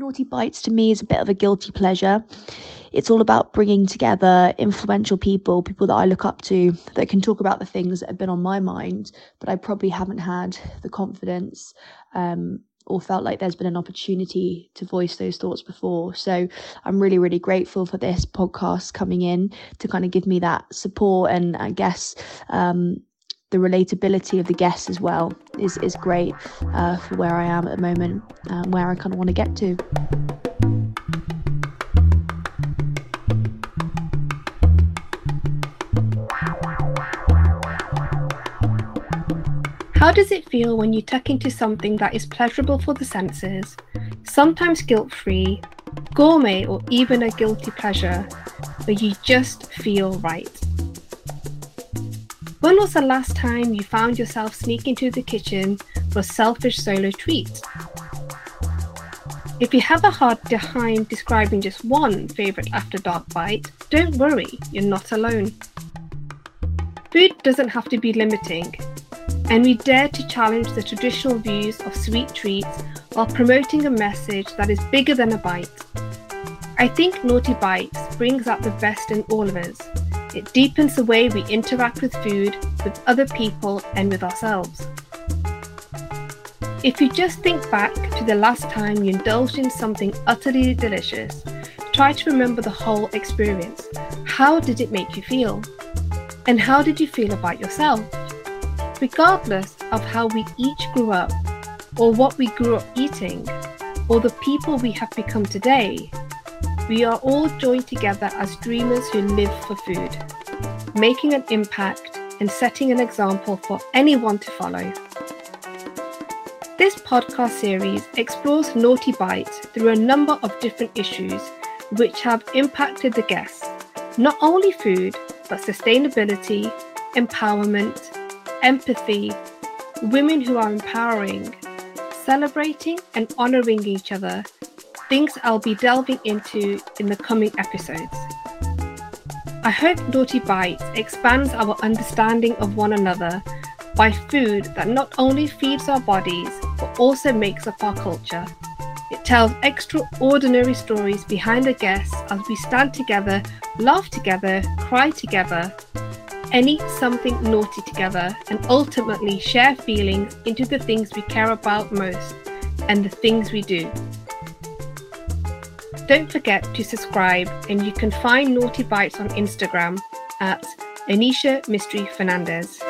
Naughty Bites to me is a bit of a guilty pleasure. It's all about bringing together influential people, people that I look up to, that can talk about the things that have been on my mind, but I probably haven't had the confidence um, or felt like there's been an opportunity to voice those thoughts before. So I'm really, really grateful for this podcast coming in to kind of give me that support and I guess um, the relatability of the guests as well is is great uh, for where I am at the moment, um, where I kind of want to get to. How does it feel when you tuck into something that is pleasurable for the senses, sometimes guilt free, gourmet, or even a guilty pleasure, where you just feel right? When was the last time you found yourself sneaking to the kitchen for a selfish solo treat? If you have a hard time describing just one favourite after dark bite, don't worry, you're not alone. Food doesn't have to be limiting, and we dare to challenge the traditional views of sweet treats while promoting a message that is bigger than a bite. I think Naughty Bites brings out the best in all of us. It deepens the way we interact with food, with other people, and with ourselves. If you just think back to the last time you indulged in something utterly delicious, try to remember the whole experience. How did it make you feel? And how did you feel about yourself? regardless of how we each grew up, or what we grew up eating, or the people we have become today, we are all joined together as dreamers who live for food, making an impact and setting an example for anyone to follow. This podcast series explores Naughty Bites through a number of different issues which have impacted the guests, not only food, but sustainability, empowerment, empathy, women who are empowering, celebrating and honoring each other, things I'll be delving into in the coming episodes. I hope Naughty Bites expands our understanding of one another by food that not only feeds our bodies but also makes up our culture. It tells extraordinary stories behind the guests as we stand together, laugh together, cry together, and eat something naughty together and ultimately share feelings into the things we care about most and the things we do. Don't forget to subscribe, and you can find Naughty Bites on Instagram at Anisha Mystery Fernandez.